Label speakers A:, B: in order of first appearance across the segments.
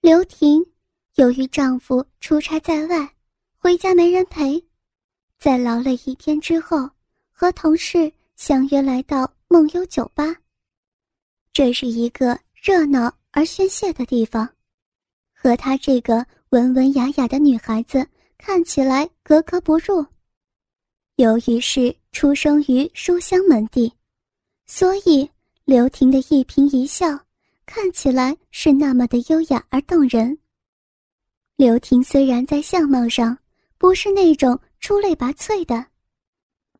A: 刘婷由于丈夫出差在外，回家没人陪，在劳累一天之后，和同事相约来到梦幽酒吧。这是一个热闹而宣泄的地方，和她这个文文雅雅的女孩子看起来格格不入。由于是出生于书香门第，所以刘婷的一颦一笑看起来是那么的优雅而动人。刘婷虽然在相貌上不是那种出类拔萃的，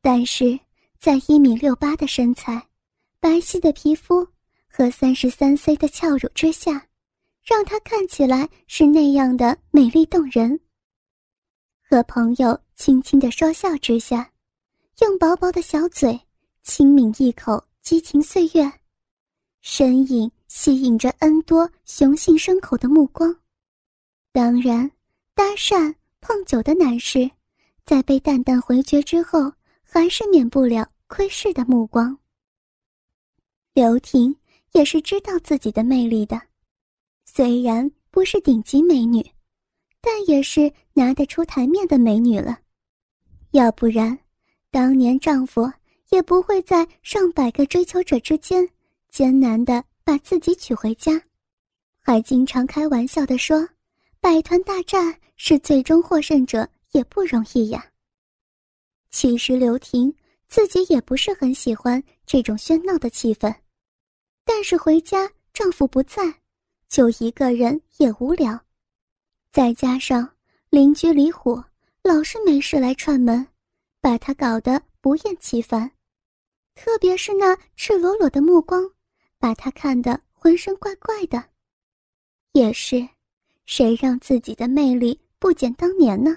A: 但是在一米六八的身材、白皙的皮肤和三十三岁的俏乳之下，让她看起来是那样的美丽动人。和朋友轻轻的说笑之下，用薄薄的小嘴轻抿一口激情岁月，身影吸引着 N 多雄性牲口的目光。当然，搭讪碰酒的男士，在被淡淡回绝之后，还是免不了窥视的目光。刘婷也是知道自己的魅力的，虽然不是顶级美女。但也是拿得出台面的美女了，要不然，当年丈夫也不会在上百个追求者之间艰难的把自己娶回家，还经常开玩笑的说，百团大战是最终获胜者也不容易呀。其实刘婷自己也不是很喜欢这种喧闹的气氛，但是回家丈夫不在，就一个人也无聊。再加上邻居李虎老是没事来串门，把他搞得不厌其烦。特别是那赤裸裸的目光，把他看得浑身怪怪的。也是，谁让自己的魅力不减当年呢？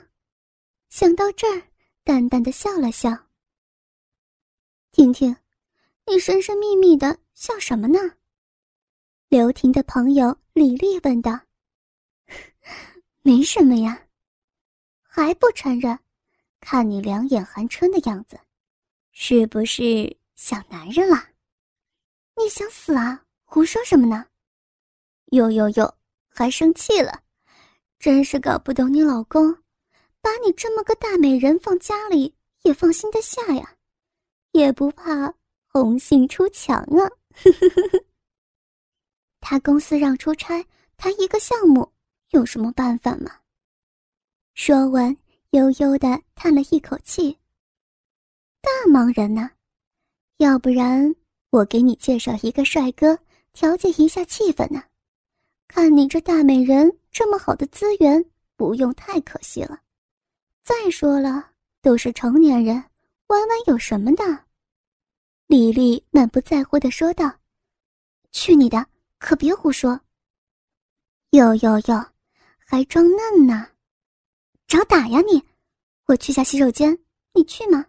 A: 想到这儿，淡淡的笑了笑。婷婷，你神神秘秘的笑什么呢？刘婷的朋友李丽问道。没什么呀，还不承认？看你两眼含春的样子，是不是想男人了？你想死啊？胡说什么呢？哟哟哟，还生气了？真是搞不懂你老公，把你这么个大美人放家里也放心得下呀？也不怕红杏出墙啊？他公司让出差谈一个项目。有什么办法吗？说完，悠悠的叹了一口气。大忙人呢，要不然我给你介绍一个帅哥，调节一下气氛呢。看你这大美人，这么好的资源，不用太可惜了。再说了，都是成年人，玩玩有什么的？李丽满不在乎的说道：“去你的，可别胡说。”哟哟哟。还装嫩呢，找打呀你！我去下洗手间，你去吗？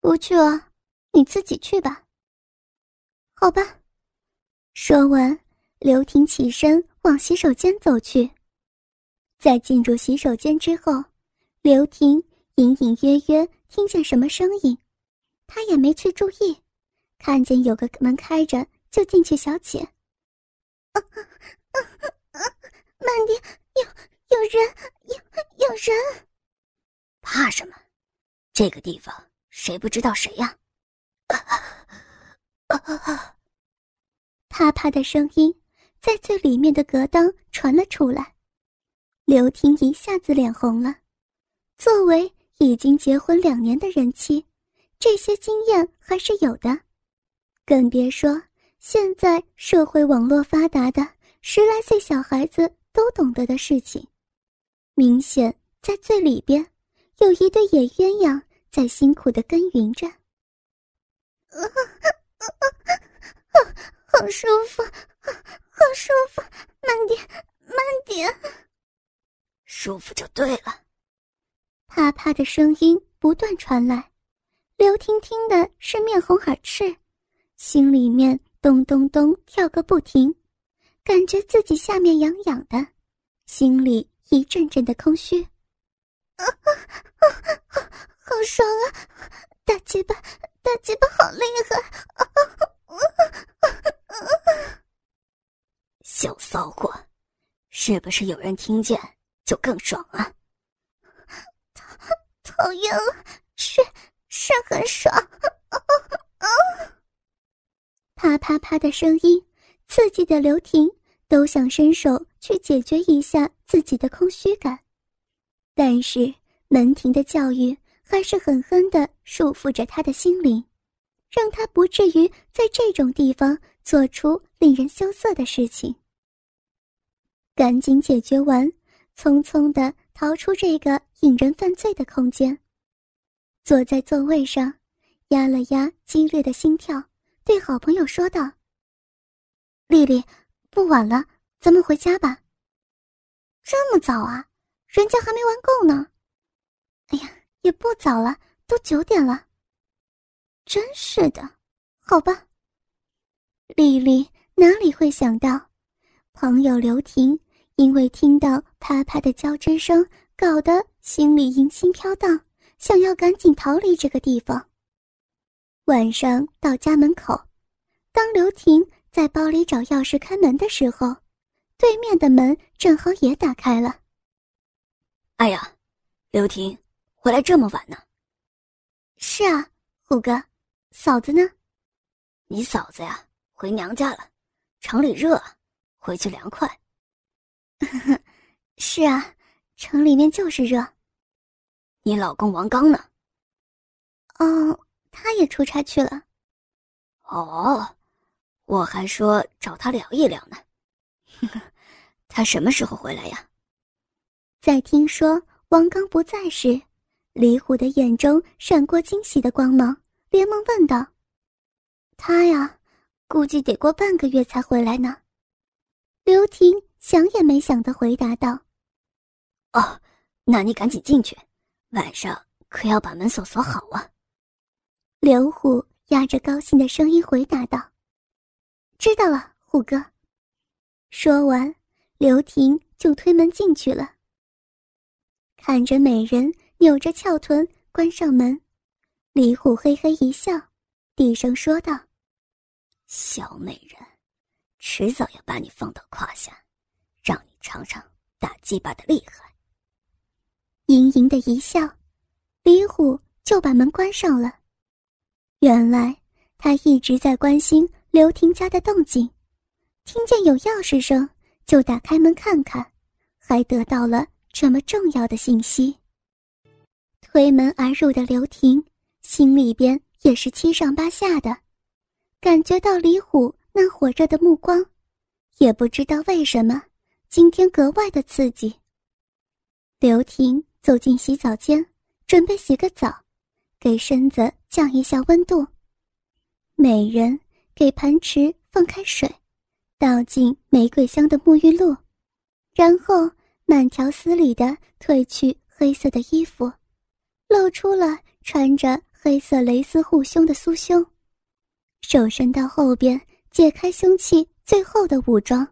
A: 不去啊，你自己去吧。好吧。说完，刘婷起身往洗手间走去。在进入洗手间之后，刘婷隐隐约约听见什么声音，她也没去注意，看见有个门开着，就进去小解。啊啊啊！慢点。有有人，有有人，
B: 怕什么？这个地方谁不知道谁呀？
A: 啪啪的声音在最里面的隔当传了出来，刘婷一下子脸红了。作为已经结婚两年的人妻，这些经验还是有的，更别说现在社会网络发达的十来岁小孩子。都懂得的事情，明显在最里边有一对野鸳鸯在辛苦的耕耘着。好舒服，好舒服，慢点，慢点。
B: 舒服就对了。
A: 啪啪的声音不断传来，刘婷听的是面红耳赤，心里面咚咚咚跳个不停。感觉自己下面痒痒的，心里一阵阵的空虚。啊啊啊！好爽啊！大鸡巴，大鸡巴好厉害！啊啊啊啊！
B: 小骚货，是不是有人听见就更爽啊？
A: 讨讨厌了，是是很爽。啪啪啪的声音，刺激的刘婷都想伸手去解决一下自己的空虚感，但是门庭的教育还是狠狠的束缚着他的心灵，让他不至于在这种地方做出令人羞涩的事情。赶紧解决完，匆匆的逃出这个引人犯罪的空间，坐在座位上，压了压激烈的心跳。对好朋友说道：“丽丽，不晚了，咱们回家吧。这么早啊？人家还没玩够呢。哎呀，也不早了，都九点了。真是的，好吧。”丽丽哪里会想到，朋友刘婷因为听到啪啪的交织声，搞得心里迎心飘荡，想要赶紧逃离这个地方。晚上到家门口，当刘婷在包里找钥匙开门的时候，对面的门正好也打开了。
B: 哎呀，刘婷，回来这么晚呢？
A: 是啊，虎哥，嫂子呢？
B: 你嫂子呀，回娘家了，城里热，回去凉快。
A: 是啊，城里面就是热。
B: 你老公王刚呢？
A: 哦。他也出差去了。
B: 哦，我还说找他聊一聊呢。他什么时候回来呀？
A: 在听说王刚不在时，李虎的眼中闪过惊喜的光芒，连忙问道：“他呀，估计得过半个月才回来呢。”刘婷想也没想的回答道：“
B: 哦，那你赶紧进去，晚上可要把门锁锁好啊。”
A: 刘虎压着高兴的声音回答道：“知道了，虎哥。”说完，刘婷就推门进去了。看着美人扭着翘臀关上门，李虎嘿嘿一笑，低声说道：“
B: 小美人，迟早要把你放到胯下，让你尝尝打鸡巴的厉害。”
A: 盈盈的一笑，李虎就把门关上了。原来他一直在关心刘婷家的动静，听见有钥匙声就打开门看看，还得到了这么重要的信息。推门而入的刘婷心里边也是七上八下的，感觉到李虎那火热的目光，也不知道为什么今天格外的刺激。刘婷走进洗澡间，准备洗个澡。给身子降一下温度。美人给盆池放开水，倒进玫瑰香的沐浴露，然后慢条斯理的褪去黑色的衣服，露出了穿着黑色蕾丝护胸的酥胸，手伸到后边解开胸器最后的武装，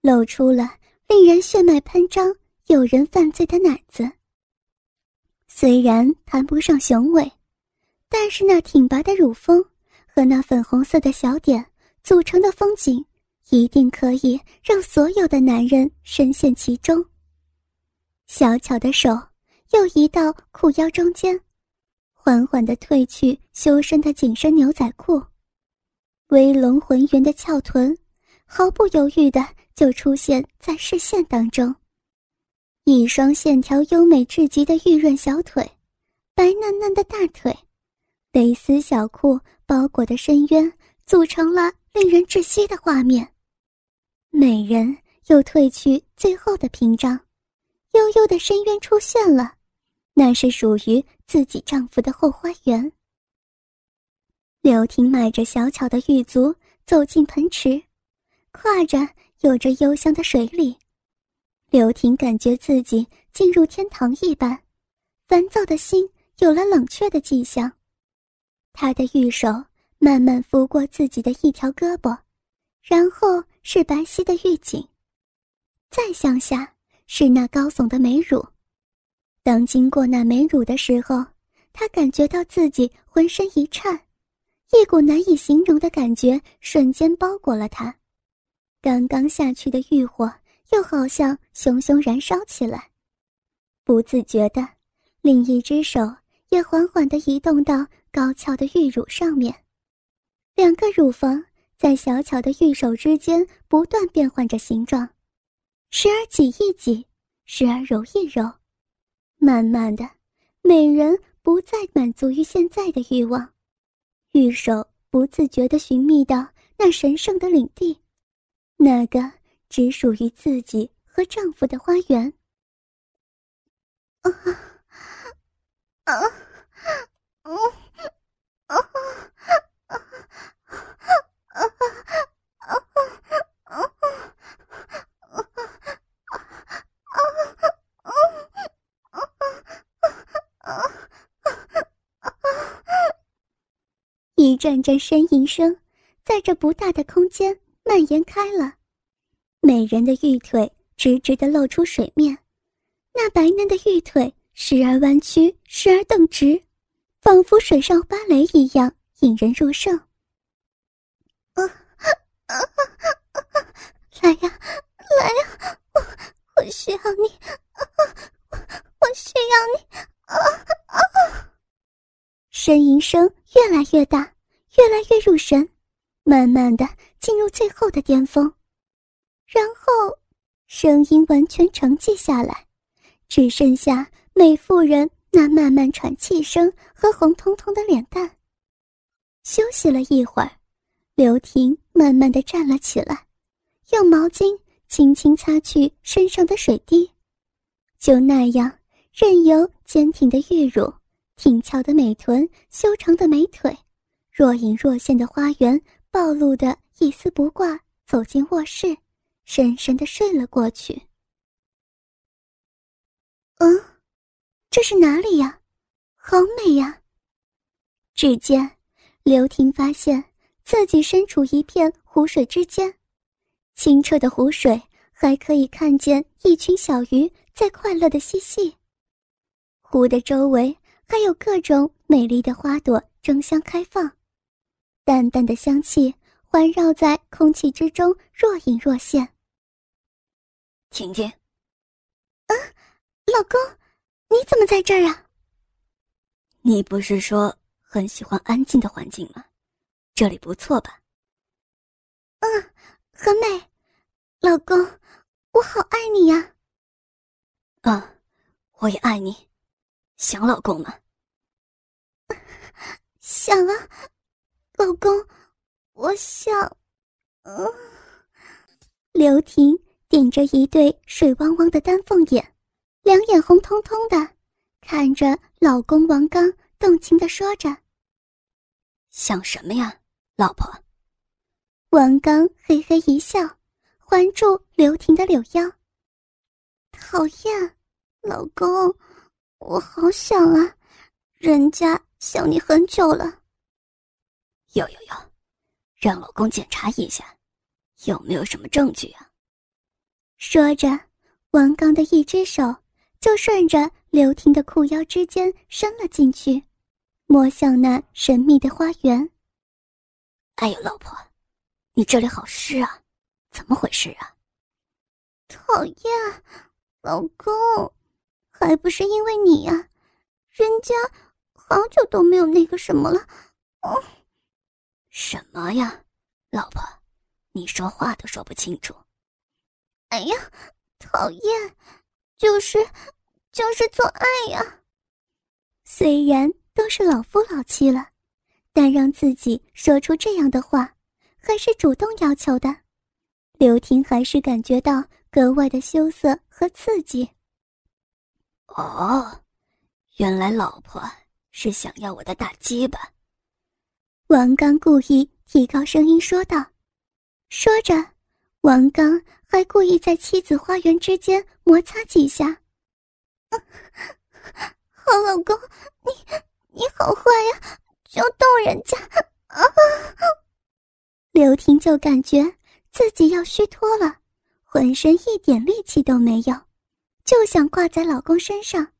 A: 露出了令人血脉喷张、诱人犯罪的奶子。虽然谈不上雄伟，但是那挺拔的乳峰和那粉红色的小点组成的风景，一定可以让所有的男人深陷其中。小巧的手又移到裤腰中间，缓缓地褪去修身的紧身牛仔裤，微隆浑圆的翘臀毫不犹豫地就出现在视线当中。一双线条优美至极的玉润小腿，白嫩嫩的大腿，蕾丝小裤包裹的深渊，组成了令人窒息的画面。美人又褪去最后的屏障，悠悠的深渊出现了，那是属于自己丈夫的后花园。刘婷迈着小巧的玉足走进盆池，跨着有着幽香的水里。刘婷感觉自己进入天堂一般，烦躁的心有了冷却的迹象。她的玉手慢慢拂过自己的一条胳膊，然后是白皙的玉颈，再向下是那高耸的美乳。当经过那美乳的时候，她感觉到自己浑身一颤，一股难以形容的感觉瞬间包裹了她。刚刚下去的欲火。又好像熊熊燃烧起来。不自觉的，另一只手也缓缓地移动到高翘的玉乳上面，两个乳房在小巧的玉手之间不断变换着形状，时而挤一挤，时而揉一揉。慢慢的，美人不再满足于现在的欲望，玉手不自觉地寻觅到那神圣的领地，那个只属于自己和丈夫的花园。啊啊啊啊一阵阵呻吟声，在这不大的空间蔓延开了。美人的玉腿直直的露出水面。那白嫩的玉腿时而弯曲，时而瞪直，仿佛水上芭蕾一样引人入胜。啊啊啊！来呀，来呀！我我需要你，我需要你！啊啊！呻吟声越来越大，越来越入神，慢慢的进入最后的巅峰，然后声音完全沉寂下来。只剩下美妇人那慢慢喘气声和红彤彤的脸蛋。休息了一会儿，刘婷慢慢的站了起来，用毛巾轻轻擦去身上的水滴，就那样任由坚挺的玉乳、挺翘的美臀、修长的美腿、若隐若现的花园暴露的一丝不挂，走进卧室，深深的睡了过去。嗯，这是哪里呀？好美呀！只见刘婷发现自己身处一片湖水之间，清澈的湖水还可以看见一群小鱼在快乐的嬉戏。湖的周围还有各种美丽的花朵争相开放，淡淡的香气环绕在空气之中，若隐若现。
B: 婷婷，
A: 啊！老公，你怎么在这儿啊？
B: 你不是说很喜欢安静的环境吗？这里不错吧？
A: 嗯，很美。老公，我好爱你呀。
B: 啊，我也爱你。想老公吗？
A: 想啊，老公，我想。嗯。刘婷顶着一对水汪汪的丹凤眼。两眼红彤彤的，看着老公王刚，动情的说着：“
B: 想什么呀，老婆？”
A: 王刚嘿嘿一笑，环住刘婷的柳腰。讨厌，老公，我好想啊，人家想你很久了。
B: 有有有，让老公检查一下，有没有什么证据啊？
A: 说着，王刚的一只手。就顺着刘婷的裤腰之间伸了进去，摸向那神秘的花园。
B: 哎呦，老婆，你这里好湿啊，怎么回事啊？
A: 讨厌，老公，还不是因为你呀，人家好久都没有那个什么了。哦，
B: 什么呀，老婆，你说话都说不清楚。
A: 哎呀，讨厌。就是，就是做爱呀。虽然都是老夫老妻了，但让自己说出这样的话，还是主动要求的。刘婷还是感觉到格外的羞涩和刺激。
B: 哦，原来老婆是想要我的大鸡巴。
A: 王刚故意提高声音说道，说着。王刚还故意在妻子花园之间摩擦几下。好老公，你你好坏呀，就动人家！啊！刘婷就感觉自己要虚脱了，浑身一点力气都没有，就想挂在老公身上。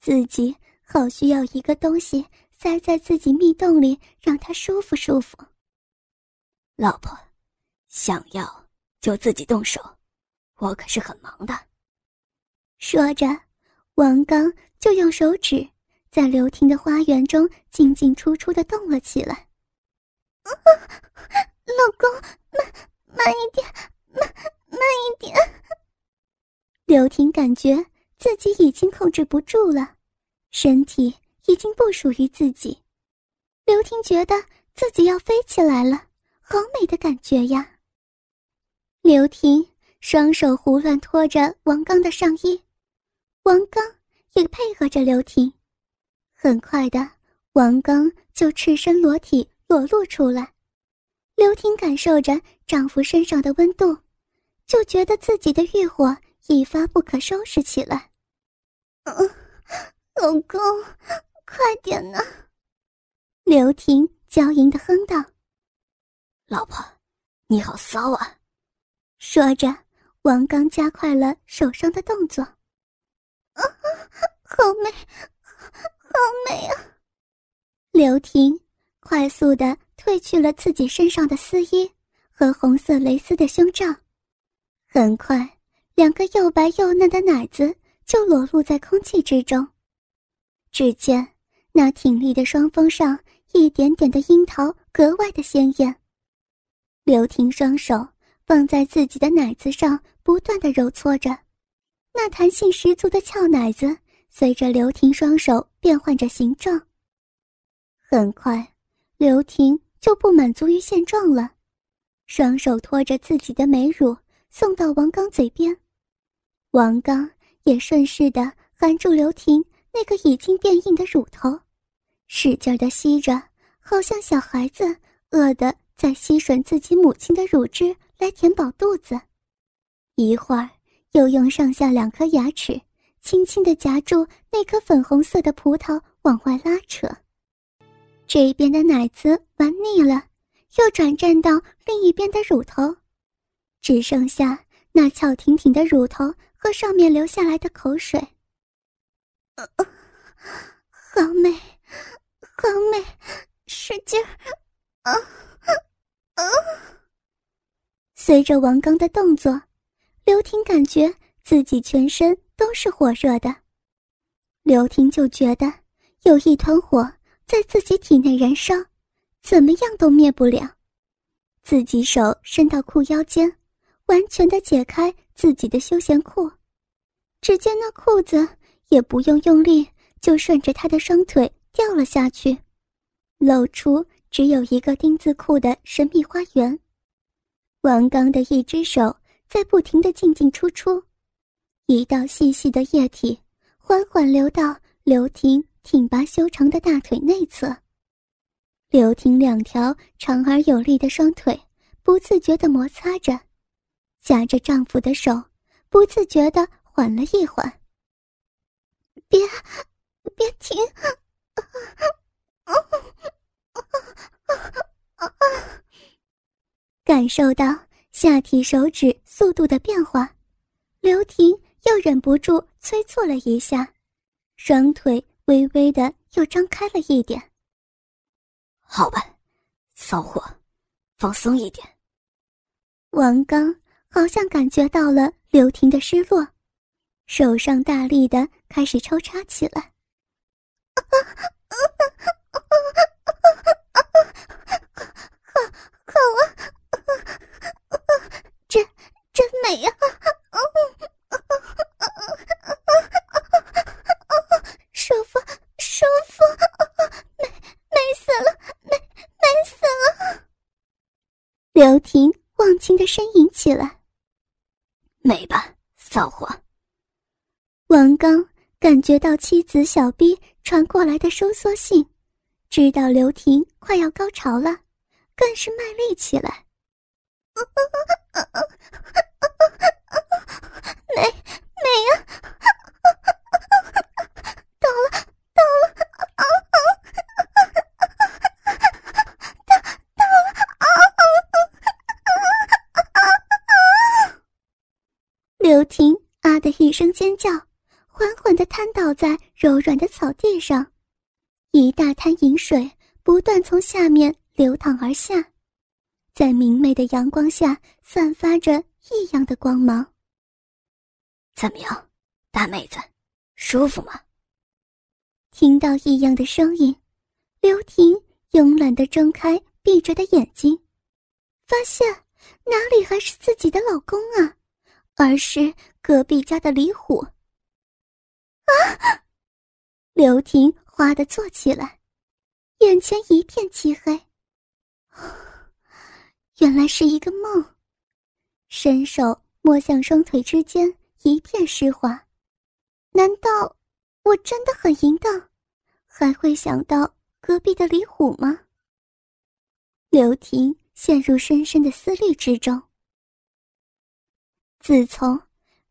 A: 自己好需要一个东西塞在自己蜜洞里，让他舒服舒服。
B: 老婆，想要。就自己动手，我可是很忙的。
A: 说着，王刚就用手指在刘婷的花园中进进出出的动了起来。老公，慢慢一点，慢慢一点。刘婷感觉自己已经控制不住了，身体已经不属于自己。刘婷觉得自己要飞起来了，好美的感觉呀！刘婷双手胡乱拖着王刚的上衣，王刚也配合着刘婷。很快的，王刚就赤身裸体裸露出来。刘婷感受着丈夫身上的温度，就觉得自己的欲火一发不可收拾起来。嗯，老公，快点呢！刘婷娇吟的哼道：“
B: 老婆，你好骚啊！”
A: 说着，王刚加快了手上的动作。啊，好美，好美啊！刘婷快速的褪去了自己身上的丝衣和红色蕾丝的胸罩，很快，两个又白又嫩的奶子就裸露在空气之中。只见那挺立的双峰上。一点点的樱桃格外的鲜艳。刘婷双手放在自己的奶子上，不断的揉搓着，那弹性十足的俏奶子随着刘婷双手变换着形状。很快，刘婷就不满足于现状了，双手托着自己的美乳送到王刚嘴边，王刚也顺势的含住刘婷那个已经变硬的乳头。使劲的吸着，好像小孩子饿得在吸吮自己母亲的乳汁来填饱肚子。一会儿，又用上下两颗牙齿轻轻地夹住那颗粉红色的葡萄往外拉扯。这一边的奶子玩腻了，又转战到另一边的乳头，只剩下那翘挺挺的乳头和上面流下来的口水。好美。好美，使劲儿！啊啊！随着王刚的动作，刘婷感觉自己全身都是火热的。刘婷就觉得有一团火在自己体内燃烧，怎么样都灭不了。自己手伸到裤腰间，完全的解开自己的休闲裤，只见那裤子也不用用力，就顺着他的双腿。掉了下去，露出只有一个丁字裤的神秘花园。王刚的一只手在不停的进进出出，一道细细的液体缓缓流到刘婷挺拔修长的大腿内侧。刘婷两条长而有力的双腿不自觉地摩擦着，夹着丈夫的手，不自觉地缓了一缓。别，别停！感受到下体手指速度的变化，刘婷又忍不住催促了一下，双腿微微的又张开了一点。
B: 好吧，骚货，放松一点。
A: 王刚好像感觉到了刘婷的失落，手上大力的开始抽插起来。刘婷忘情的呻吟起来。
B: 美吧，骚货。
A: 王刚感觉到妻子小臂传过来的收缩性，知道刘婷快要高潮了，更是卖力起来。美美呀！刘婷啊的一声尖叫，缓缓地瘫倒在柔软的草地上，一大滩银水不断从下面流淌而下，在明媚的阳光下散发着异样的光芒。
B: 怎么样，大妹子，舒服吗？
A: 听到异样的声音，刘婷慵懒的睁开闭着的眼睛，发现哪里还是自己的老公啊，而是隔壁家的李虎。啊！刘婷哗的坐起来，眼前一片漆黑。原来是一个梦，伸手摸向双腿之间，一片湿滑。难道我真的很淫荡，还会想到隔壁的李虎吗？刘婷陷入深深的思虑之中。自从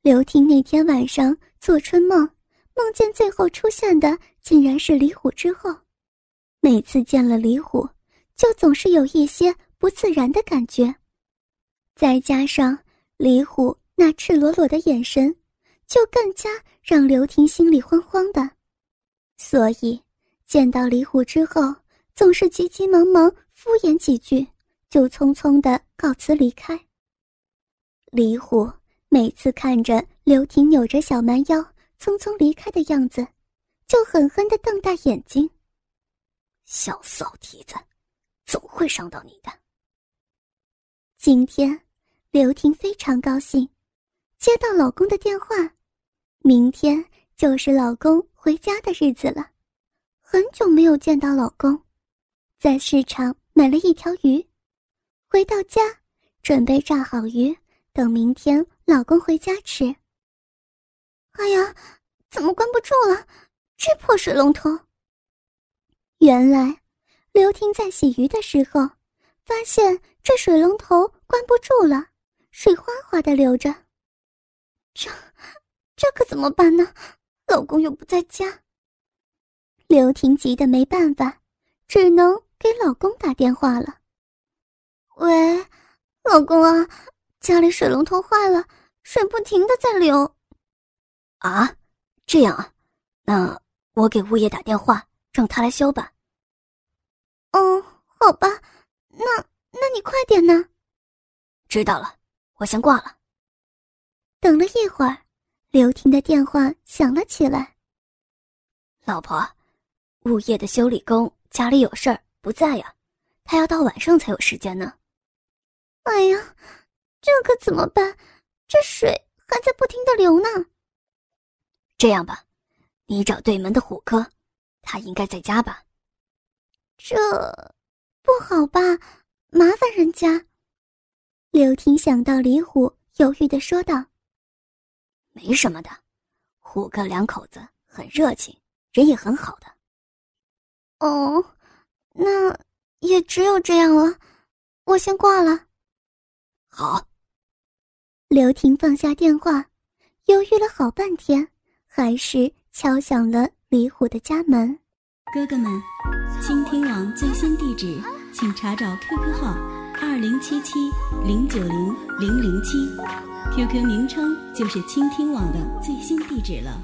A: 刘婷那天晚上做春梦，梦见最后出现的竟然是李虎之后，每次见了李虎，就总是有一些。不自然的感觉，再加上李虎那赤裸裸的眼神，就更加让刘婷心里慌慌的。所以见到李虎之后，总是急急忙忙敷衍几句，就匆匆的告辞离开。李虎每次看着刘婷扭着小蛮腰匆匆离开的样子，就狠狠的瞪大眼睛：“
B: 小骚蹄子，总会伤到你的。”
A: 今天，刘婷非常高兴，接到老公的电话。明天就是老公回家的日子了，很久没有见到老公，在市场买了一条鱼，回到家准备炸好鱼，等明天老公回家吃。哎呀，怎么关不住了？这破水龙头！原来，刘婷在洗鱼的时候。发现这水龙头关不住了，水哗哗的流着。这，这可怎么办呢？老公又不在家。刘婷急得没办法，只能给老公打电话了。喂，老公啊，家里水龙头坏了，水不停的在流。
B: 啊，这样啊，那我给物业打电话，让他来修吧。
A: 哦，好吧。那，那你快点呢。
B: 知道了，我先挂了。
A: 等了一会儿，刘婷的电话响了起来。
B: 老婆，物业的修理工家里有事儿不在呀，他要到晚上才有时间呢。
A: 哎呀，这可怎么办？这水还在不停的流呢。
B: 这样吧，你找对门的虎哥，他应该在家吧？
A: 这。不好吧，麻烦人家。刘婷想到李虎，犹豫的说道：“
B: 没什么的，虎哥两口子很热情，人也很好的。”
A: 哦，那也只有这样了，我先挂了。
B: 好。
A: 刘婷放下电话，犹豫了好半天，还是敲响了李虎的家门。
C: 哥哥们，倾听网最新地址。请查找 QQ 号二零七七零九零零零七，QQ 名称就是倾听网的最新地址了。